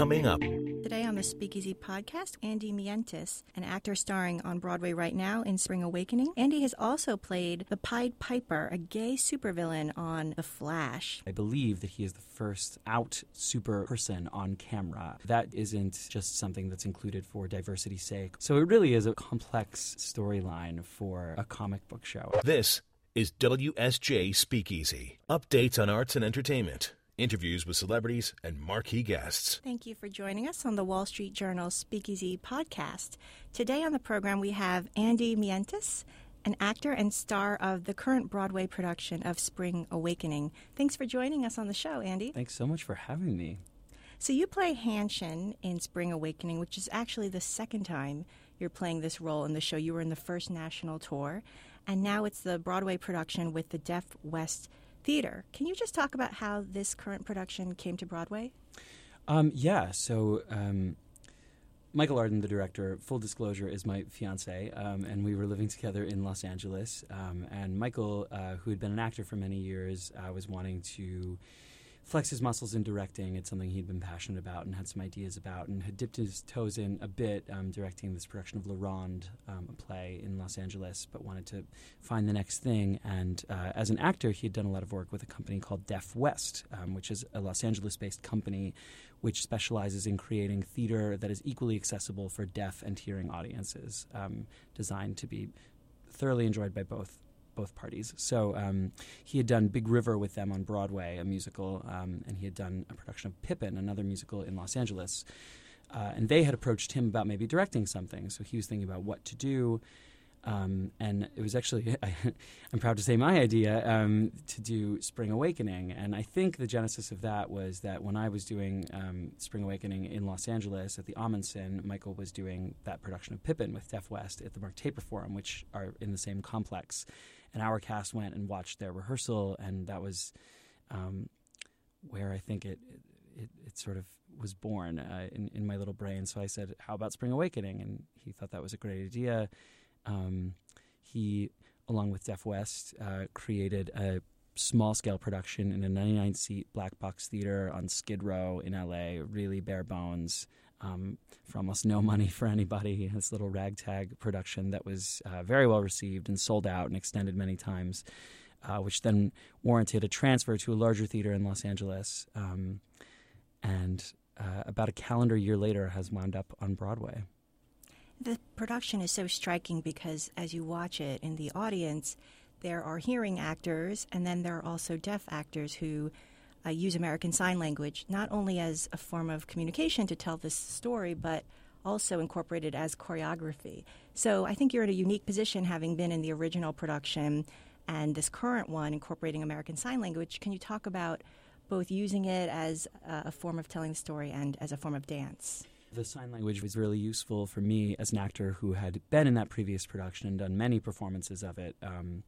coming up. Today on the Speakeasy podcast, Andy Mientus, an actor starring on Broadway right now in Spring Awakening. Andy has also played the Pied Piper, a gay supervillain on The Flash. I believe that he is the first out super person on camera. That isn't just something that's included for diversity's sake. So it really is a complex storyline for a comic book show. This is WSJ Speakeasy. Updates on arts and entertainment, interviews with celebrities, and marquee guests. Thank you for joining us on the Wall Street Journal Speakeasy podcast. Today on the program, we have Andy Mientus, an actor and star of the current Broadway production of Spring Awakening. Thanks for joining us on the show, Andy. Thanks so much for having me. So, you play Hanschen in Spring Awakening, which is actually the second time you're playing this role in the show. You were in the first national tour and now it's the Broadway production with the Deaf West Theater. Can you just talk about how this current production came to Broadway? Um, yeah, so um, Michael Arden, the director, full disclosure, is my fiance, um, and we were living together in Los Angeles. Um, and Michael, uh, who had been an actor for many years, uh, was wanting to flex his muscles in directing. It's something he'd been passionate about and had some ideas about, and had dipped his toes in a bit um, directing this production of La Ronde, um, a play in Los Angeles, but wanted to find the next thing. And uh, as an actor, he had done a lot of work with a company called Deaf West, um, which is a Los Angeles based company which specializes in creating theater that is equally accessible for deaf and hearing audiences, um, designed to be thoroughly enjoyed by both both parties. So um, he had done Big River with them on Broadway, a musical, um, and he had done a production of Pippin, another musical in Los Angeles. Uh, and they had approached him about maybe directing something. So he was thinking about what to do. Um, and it was actually, I, am proud to say, my idea um, to do Spring Awakening. And I think the genesis of that was that when I was doing um, Spring Awakening in Los Angeles at the Ahmanson, Michael was doing that production of Pippin with Deaf West at the Mark Taper Forum, which are in the same complex and our cast went and watched their rehearsal, and that was um, where I think it, it, it sort of was born uh, in in my little brain. So I said, "How about Spring Awakening?" And he thought that was a great idea. Um, he, along with Deaf West, uh, created a small scale production in a 99 seat black box theater on Skid Row in LA, really bare bones um, for almost no money for anybody. This little ragtag production that was uh, very well received and sold out and extended many times, uh, which then warranted a transfer to a larger theater in Los Angeles. Um, and uh, about a calendar year later, has wound up on Broadway. The production is so striking because as you watch it in the audience, there are hearing actors and then there are also deaf actors who uh, use American Sign Language, not only as a form of communication to tell this story, but also incorporated as choreography. So I think you're in a unique position having been in the original production and this current one incorporating American Sign Language. Can you talk about both using it as a form of telling the story and as a form of dance? The sign language was really useful for me as an actor who had been in that previous production and done many performances of it um,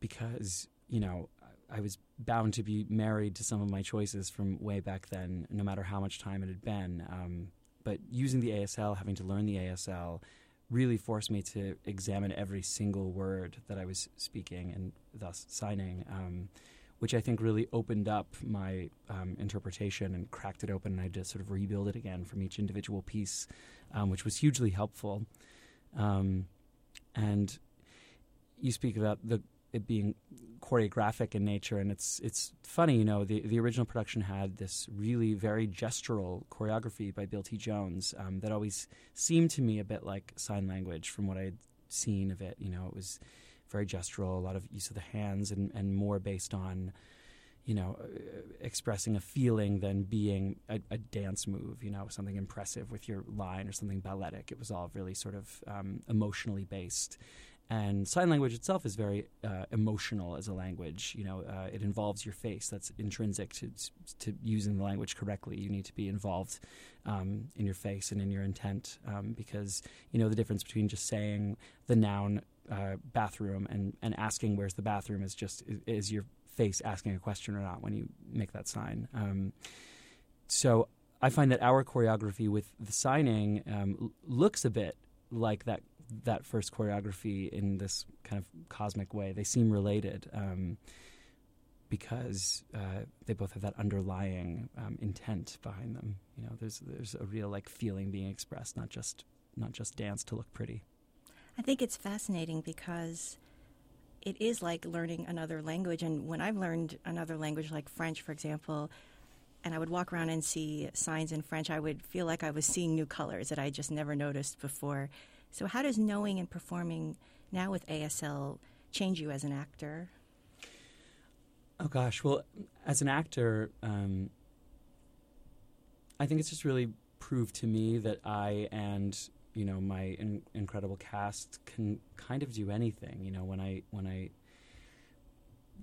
because, you know, I was bound to be married to some of my choices from way back then, no matter how much time it had been. Um, but using the ASL, having to learn the ASL, really forced me to examine every single word that I was speaking and thus signing, um, which I think really opened up my um, interpretation and cracked it open. And I to sort of rebuild it again from each individual piece, um, which was hugely helpful. Um, and you speak about the it being choreographic in nature, and it's it's funny, you know, the the original production had this really very gestural choreography by Bill T. Jones um, that always seemed to me a bit like sign language from what I had seen of it. You know, it was very gestural, a lot of use of the hands, and and more based on you know, uh, expressing a feeling than being a, a, dance move, you know, something impressive with your line or something balletic. It was all really sort of um, emotionally based. And sign language itself is very uh, emotional as a language. You know, uh, it involves your face. That's intrinsic to to using the language correctly. You need to be involved um, in your face and in your intent, um, because you know the difference between just saying the noun uh, bathroom and and asking where's the bathroom is just is, is, your face asking a question or not when you make that sign. Um, so I find that our choreography with the signing um, looks a bit like that that first choreography in this kind of cosmic way. They seem related um, because uh, they both have that underlying um, intent behind them. You know, there's there's a real like feeling being expressed, not just not just dance to look pretty. I think it's fascinating because it is like learning another language. And when I've learned another language, like French, for example, and I would walk around and see signs in French, I would feel like I was seeing new colors that I just never noticed before. So, how does knowing and performing now with ASL change you as an actor? Oh gosh, well, as an actor, um, I think it's just really proved to me that I and you know my in- incredible cast can kind of do anything. You know, when I when I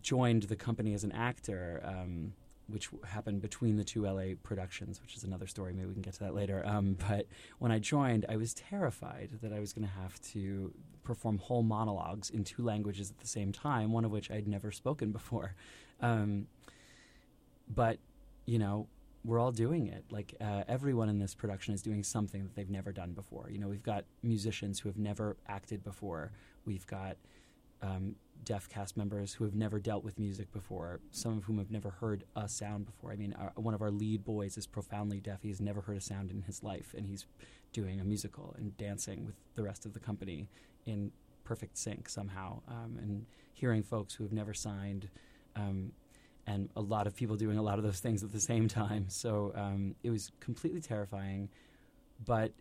joined the company as an actor. Um, which happened between the two LA productions, which is another story. Maybe we can get to that later. Um, but when I joined, I was terrified that I was going to have to perform whole monologues in two languages at the same time, one of which I'd never spoken before. Um, but, you know, we're all doing it. Like uh, everyone in this production is doing something that they've never done before. You know, we've got musicians who have never acted before. We've got um, deaf cast members who have never dealt with music before, some of whom have never heard a sound before. I mean, our, one of our lead boys is profoundly deaf. He's never heard a sound in his life, and he's doing a musical and dancing with the rest of the company in perfect sync somehow. Um, and hearing folks who have never signed, um, and a lot of people doing a lot of those things at the same time. So um, it was completely terrifying, but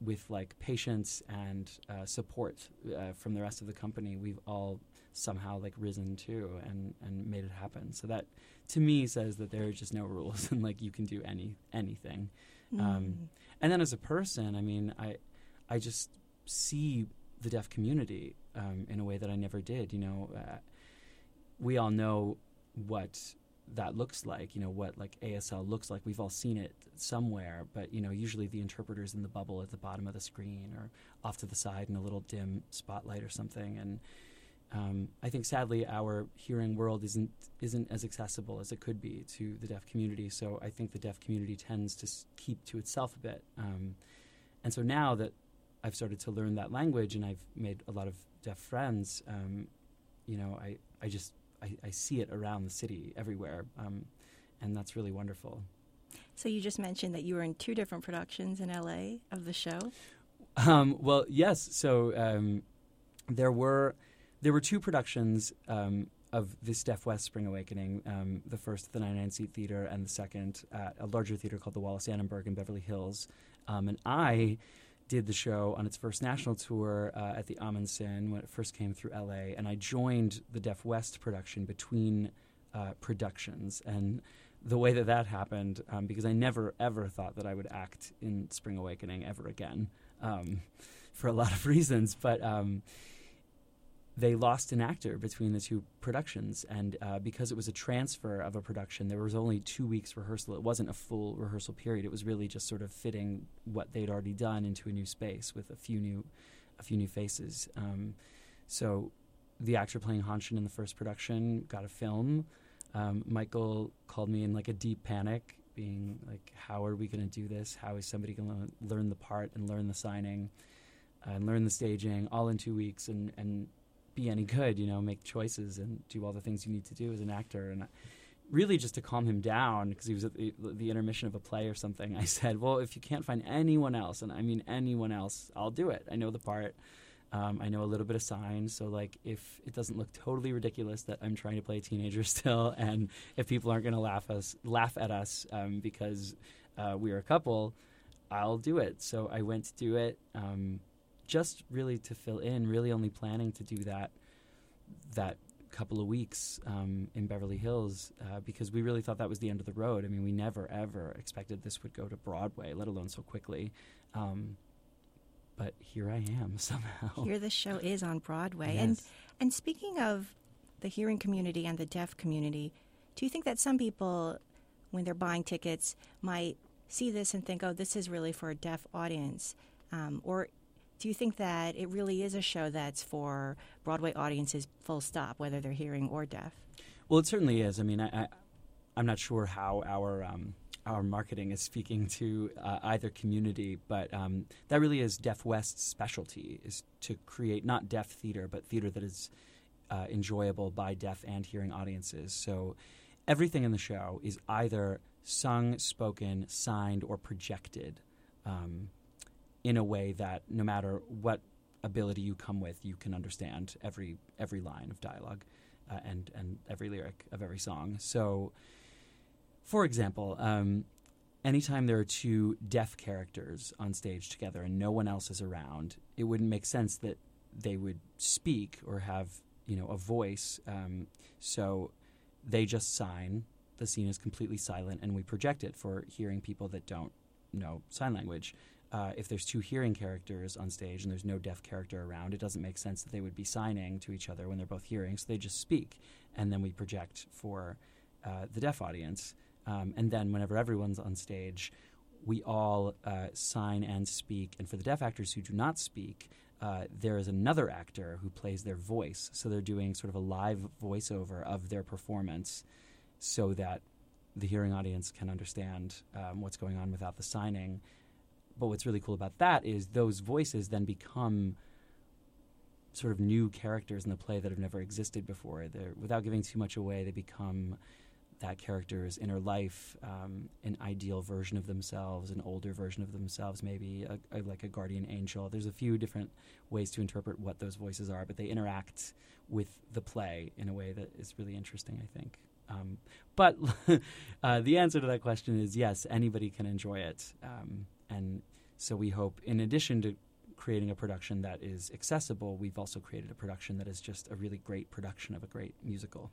with like patience and uh, support uh, from the rest of the company, we've all somehow like risen too and and made it happen. So that to me says that there are just no rules and like you can do any anything. Mm. Um, and then as a person, I mean, I I just see the deaf community um, in a way that I never did. You know, uh, we all know what that looks like, you know, what like ASL looks like. We've all seen it somewhere, but you know, usually the interpreter's in the bubble at the bottom of the screen or off to the side in a little dim spotlight or something. And um, I think sadly our hearing world isn't isn't as accessible as it could be to the deaf community. So I think the deaf community tends to keep to itself a bit. Um, and so now that I've started to learn that language and I've made a lot of deaf friends, um, you know, I, I just I, I, see it around the city everywhere, um, and that's really wonderful. So you just mentioned that you were in two different productions in LA of the show. Um, well, yes. So um, there were there were two productions um, of this Deaf West Spring Awakening. Um, the first at the 99 Seat Theater, and the second at a larger theater called the Wallis Annenberg in Beverly Hills. Um, and I did the show on its first national tour uh, at the Ahmanson when it first came through LA, and I joined the Deaf West production between uh, productions. And the way that that happened, um, because I never ever thought that I would act in Spring Awakening ever again, um, for a lot of reasons, but um, they lost an actor between the two productions, and uh, because it was a transfer of a production, there was only two weeks rehearsal. It wasn't a full rehearsal period. It was really just sort of fitting what they'd already done into a new space with a few new, a few new faces. Um, so, the actor playing Hanschen in the first production got a film. Um, Michael called me in like a deep panic, being like, "How are we going to do this? How is somebody going to learn the part and learn the signing?" and learn the staging all in two weeks and, and be any good, you know, make choices and do all the things you need to do as an actor. And really just to calm him down because he was at the, the, intermission of a play or something, I said, well, if you can't find anyone else, and I mean anyone else, I'll do it. I know the part. Um, I know a little bit of signs, so like if it doesn't look totally ridiculous that I'm trying to play a teenager still, and if people aren't going to laugh us laugh at us um, because uh, we're a couple, I'll do it. So I went to do it. Um, just really to fill in, really only planning to do that that couple of weeks um, in Beverly Hills uh, because we really thought that was the end of the road. I mean, we never ever expected this would go to Broadway, let alone so quickly. Um, but here I am somehow. Here the show is on Broadway, yes. and and speaking of the hearing community and the deaf community, do you think that some people, when they're buying tickets, might see this and think, "Oh, this is really for a deaf audience," um, or do you think that it really is a show that's for Broadway audiences, full stop, whether they're hearing or deaf? Well, it certainly is. I mean, I, am not sure how our um, our marketing is speaking to uh, either community, but um, that really is Deaf West's specialty: is to create not deaf theater, but theater that is uh, enjoyable by deaf and hearing audiences. So everything in the show is either sung, spoken, signed, or projected um, in a way that no matter what ability you come with, you can understand every every line of dialogue uh, and and every lyric of every song. So, for example. Um, anytime there are two deaf characters on stage together and no one else is around, it wouldn't make sense that they would speak or have you know a voice. Um, so they just sign. The scene is completely silent, and we project it for hearing people that don't know sign language. Uh, if there's two hearing characters on stage and there's no deaf character around, it doesn't make sense that they would be signing to each other when they're both hearing. So they just speak, and then we project for uh, the deaf audience. Um, and then whenever everyone's on stage, we all uh, sign and speak. And for the deaf actors who do not speak, uh, there is another actor who plays their voice. So they're doing sort of a live voiceover of their performance so that the hearing audience can understand um, what's going on without the signing. But what's really cool about that is those voices then become sort of new characters in the play that have never existed before. They're, without giving too much away, they become that character's inner life, um, an ideal version of themselves, an older version of themselves, maybe a, a, like a guardian angel. There's a few different ways to interpret what those voices are, but they interact with the play in a way that is really interesting, I think. Um, but uh, the answer to that question is yes, anybody can enjoy it. Um, and so we hope, in addition to creating a production that is accessible, we've also created a production that is just a really great production of a great musical.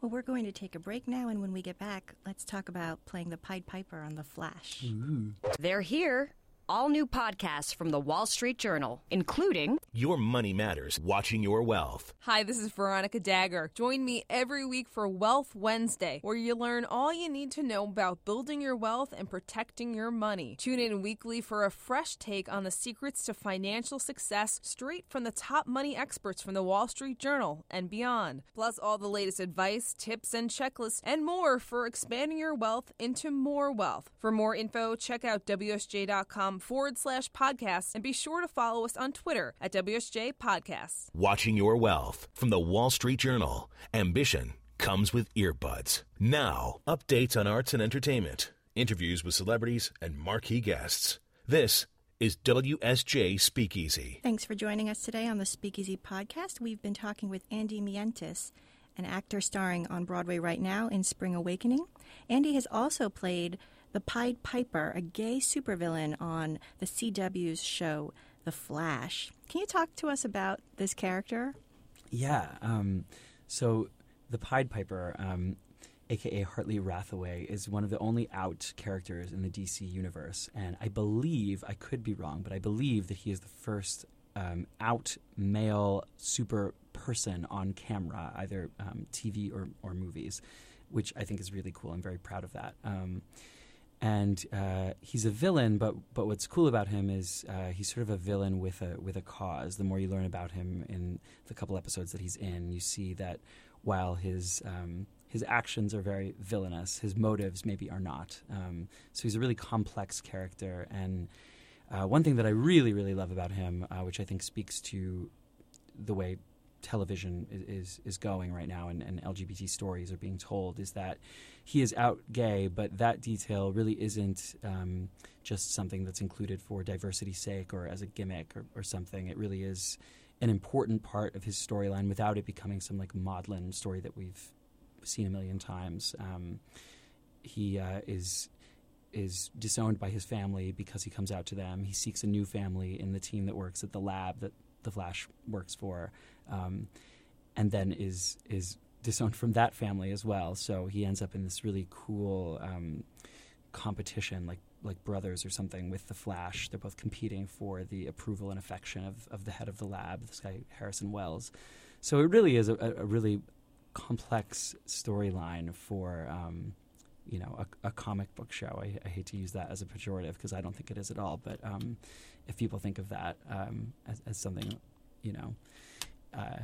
Well, we're going to take a break now, and when we get back, let's talk about playing the Pied Piper on The Flash. Ooh. They're here all new podcasts from the Wall Street Journal, including Your Money Matters Watching Your Wealth. Hi, this is Veronica Dagher. Join me every week for Wealth Wednesday, where you learn all you need to know about building your wealth and protecting your money. Tune in weekly for a fresh take on the secrets to financial success straight from the top money experts from the Wall Street Journal and beyond. Plus, all the latest advice, tips, and checklists, and more for expanding your wealth into more wealth. For more info, check out WSJ.com forward slash podcasts and be sure to follow us on Twitter at WSJ Podcasts. Watching Your Wealth from the Wall Street Journal. Ambition comes with earbuds. Now, updates on arts and entertainment, interviews with celebrities, and marquee guests. This is WSJ Speakeasy. Thanks for joining us today on the Speakeasy podcast. We've been talking with Andy Mientus, an actor starring on Broadway right now in Spring Awakening. Andy has also played the Pied Piper, a gay supervillain on the CW's show The Flash. Can you talk to us about this character? Yeah. Um, so the Pied Piper, um, aka Hartley Rathaway, is one of the only out characters in the DC universe, and I believe I could be wrong, but I believe that he is the first um, out male super person on camera, either um, TV or, or movies, which I think is really cool. I'm very proud of that. Um, and uh, he's a villain, but but what's cool about him is uh, he's sort of a villain with a with a cause. The more you learn about him in the couple episodes that he's in, you see that while his um, his actions are very villainous, his motives maybe are not. Um, so he's a really complex character. And uh, one thing that I really really love about him, uh, which I think speaks to the way television is, is, going right now and, and LGBT stories are being told, is that he is out gay, but that detail really isn't um, just something that's included for diversity's sake or as a gimmick or, or something. It really is an important part of his storyline without it becoming some like maudlin story that we've seen a million times. Um, he uh, is is disowned by his family because he comes out to them. He seeks a new family in the team that works at the lab that the Flash works for, um, and then is is disowned from that family as well. So he ends up in this really cool um, competition, like like brothers or something, with the Flash. They're both competing for the approval and affection of, of the head of the lab, this guy Harrison Wells. So it really is a, a really complex storyline for um, you know a, a, comic book show. I, I, hate to use that as a pejorative because I don't think it is at all. But um, if people think of that um, as, as, something, you know. Uh,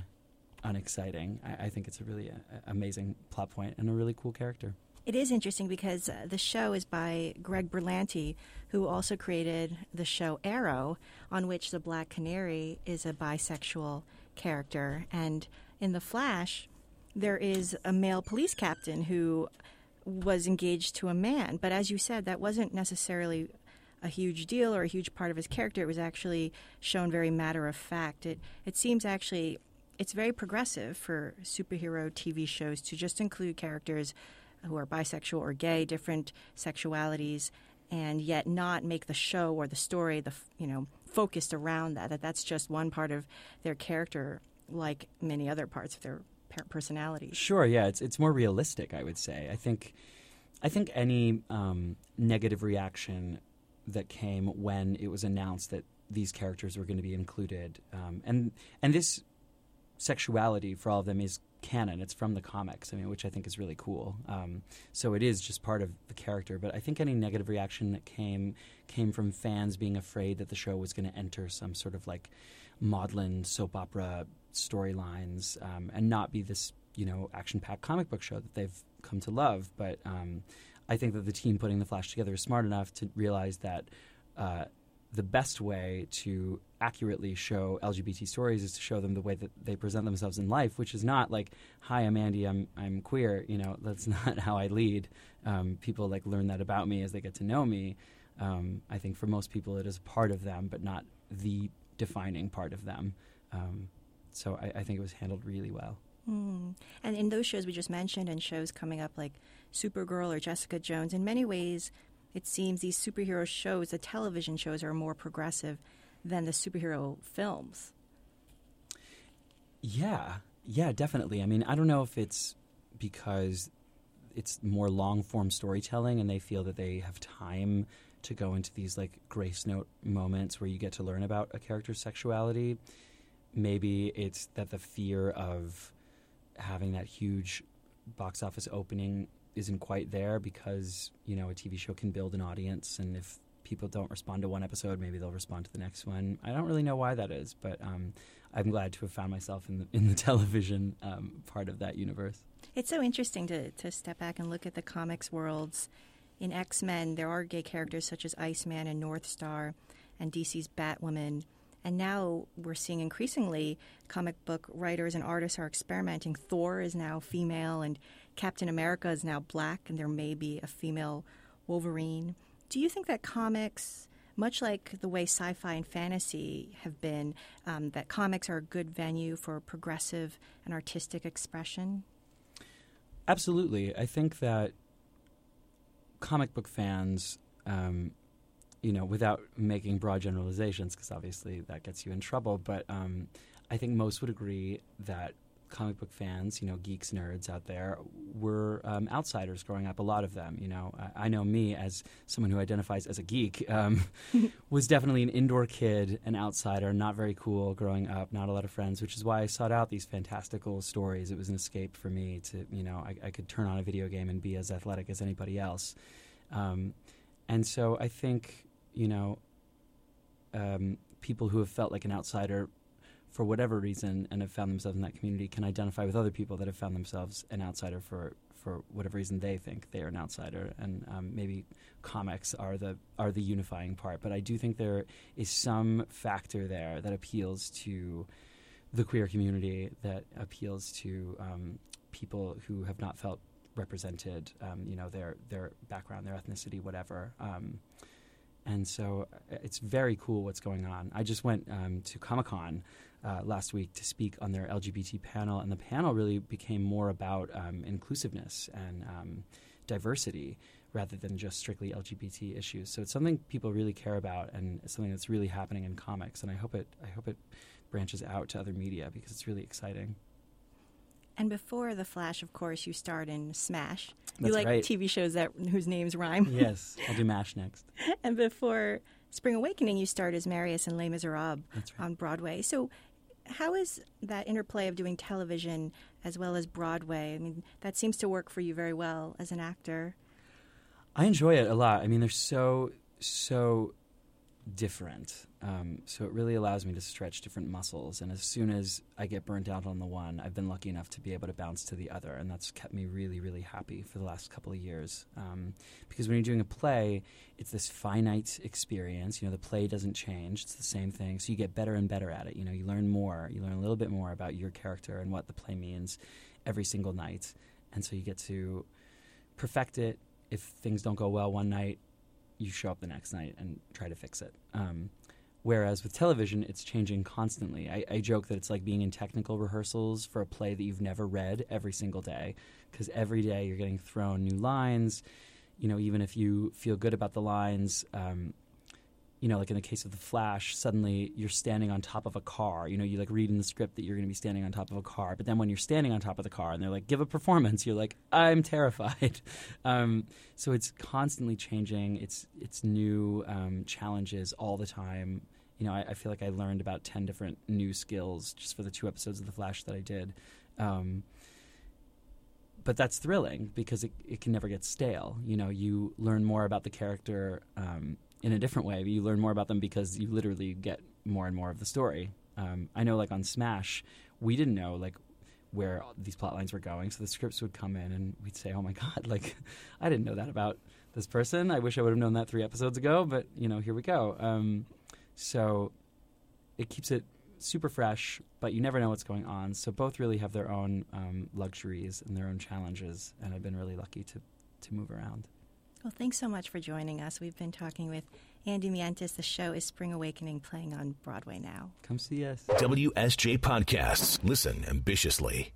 unexciting. I, I, think it's a really uh, amazing plot point and a really cool character. It is interesting because uh, the show is by Greg Berlanti, who also created the show Arrow, on which the Black Canary is a bisexual character. And in The Flash, there is a male police captain who was engaged to a man. But as you said, that wasn't necessarily a huge deal or a huge part of his character. It was actually shown very matter of fact. It it seems actually it's very progressive for superhero TV shows to just include characters who are bisexual or gay, different sexualities, and yet not make the show or the story the you know focused around that. That that's just one part of their character, like many other parts of their personality. Sure, yeah, it's it's more realistic. I would say. I think, I think any um, negative reaction that came when it was announced that these characters were going to be included, um, and and this sexuality for all of them is canon. It's from the comics. I mean, which I think is really cool. Um, so it is just part of the character. But I think any negative reaction that came came from fans being afraid that the show was going to enter some sort of like maudlin soap opera storylines um, and not be this you know action packed comic book show that they've come to love. But um, I think that the team putting the Flash together is smart enough to realize that. Uh, the best way to accurately show LGBT stories is to show them the way that they present themselves in life, which is not like, "Hi, I'm Andy. I'm I'm queer." You know, that's not how I lead. Um, people like learn that about me as they get to know me. Um, I think for most people, it is part of them, but not the defining part of them. Um, so I, I, think it was handled really well. Mm. And in those shows we just mentioned, and shows coming up like Supergirl or Jessica Jones, in many ways it seems these superhero shows, the television shows, are more progressive than the superhero films. Yeah, yeah, definitely. I mean, I don't know if it's because it's more long form storytelling and they feel that they have time to go into these like grace note moments where you get to learn about a character's sexuality. Maybe it's that the fear of having that huge box office opening isn't quite there because you know a TV show can build an audience, and if people don't respond to one episode, maybe they'll respond to the next one. I don't really know why that is, but um, I'm glad to have found myself in the in the television um, part of that universe. It's so interesting to to step back and look at the comics worlds. In X Men, there are gay characters such as Iceman and Northstar, and DC's Batwoman. And now we're seeing increasingly comic book writers and artists are experimenting. Thor is now female, and Captain America is now black, and there may be a female Wolverine. Do you think that comics, much like the way sci fi and fantasy have been, um, that comics are a good venue for progressive and artistic expression? Absolutely. I think that comic book fans, um, you know, without making broad generalizations, because obviously that gets you in trouble, but um, I think most would agree that comic book fans, you know, geeks, nerds out there, were um, outsiders growing up. A lot of them, you know, I, I, know me as someone who identifies as a geek, um, was definitely an indoor kid, an outsider, not very cool growing up, not a lot of friends, which is why I sought out these fantastical stories. It was an escape for me to, you know, I, I could turn on a video game and be as athletic as anybody else. Um, and so I think, you know, um, people who have felt like an outsider for whatever reason and have found themselves in that community can identify with other people that have found themselves an outsider for for whatever reason they think they are an outsider, and um, maybe comics are the are the unifying part. But I do think there is some factor there that appeals to the queer community, that appeals to um, people who have not felt represented. Um, you know, their their background, their ethnicity, whatever. And so uh, it's very cool what's going on. I just went um, to Comic Con uh, last week to speak on their LGBT panel, and the panel really became more about um, inclusiveness and um, diversity rather than just strictly LGBT issues. So it's something people really care about, and it's something that's really happening in comics. And I hope it I hope it branches out to other media because it's really exciting. And before the Flash, of course, you starred in Smash. That's you like right. TV shows that whose names rhyme. yes, I'll do Mash next. and before Spring Awakening, you starred as Marius in Les Miserables right. on Broadway. So how is that interplay of doing television as well as Broadway? I mean, that seems to work for you very well as an actor. I enjoy it a lot. I mean, they're so so different. Um, so it really allows me to stretch different muscles. And as soon as I get burnt out on the one, I've been lucky enough to be able to bounce to the other. And that's kept me really, really happy for the last couple of years. Um, because when you're doing a play, it's this finite experience. You know, the play doesn't change, it's the same thing. So you get better and better at it. You know, you learn more, you learn a little bit more about your character and what the play means every single night. And so you get to perfect it. If things don't go well one night, you show up the next night and try to fix it. Um, whereas with television, it's changing constantly. I, I, joke that it's like being in technical rehearsals for a play that you've never read every single day, because every day you're getting thrown new lines. You know, even if you feel good about the lines, um, you know, like in the case of the Flash, suddenly you're standing on top of a car. You know, you like read in the script that you're going to be standing on top of a car, but then when you're standing on top of the car and they're like, "Give a performance," you're like, "I'm terrified." um, so it's constantly changing. It's it's new um, challenges all the time. You know, I, I, feel like I learned about ten different new skills just for the two episodes of the Flash that I did. Um, but that's thrilling because it, it can never get stale. You know, you learn more about the character um, in a different way. You learn more about them because you literally get more and more of the story. Um, I know, like on Smash, we didn't know like where these plot lines were going, so the scripts would come in and we'd say, "Oh my god, like I didn't know that about this person. I wish I would have known that three episodes ago." But you know, here we go. Um, so it keeps it super fresh, but you never know what's going on. So both really have their own um, luxuries and their own challenges, and I've been really lucky to to move around. Well, thanks so much for joining us. We've been talking with Andy Mientus. The show is Spring Awakening, playing on Broadway now. Come see us. WSJ Podcasts. Listen ambitiously.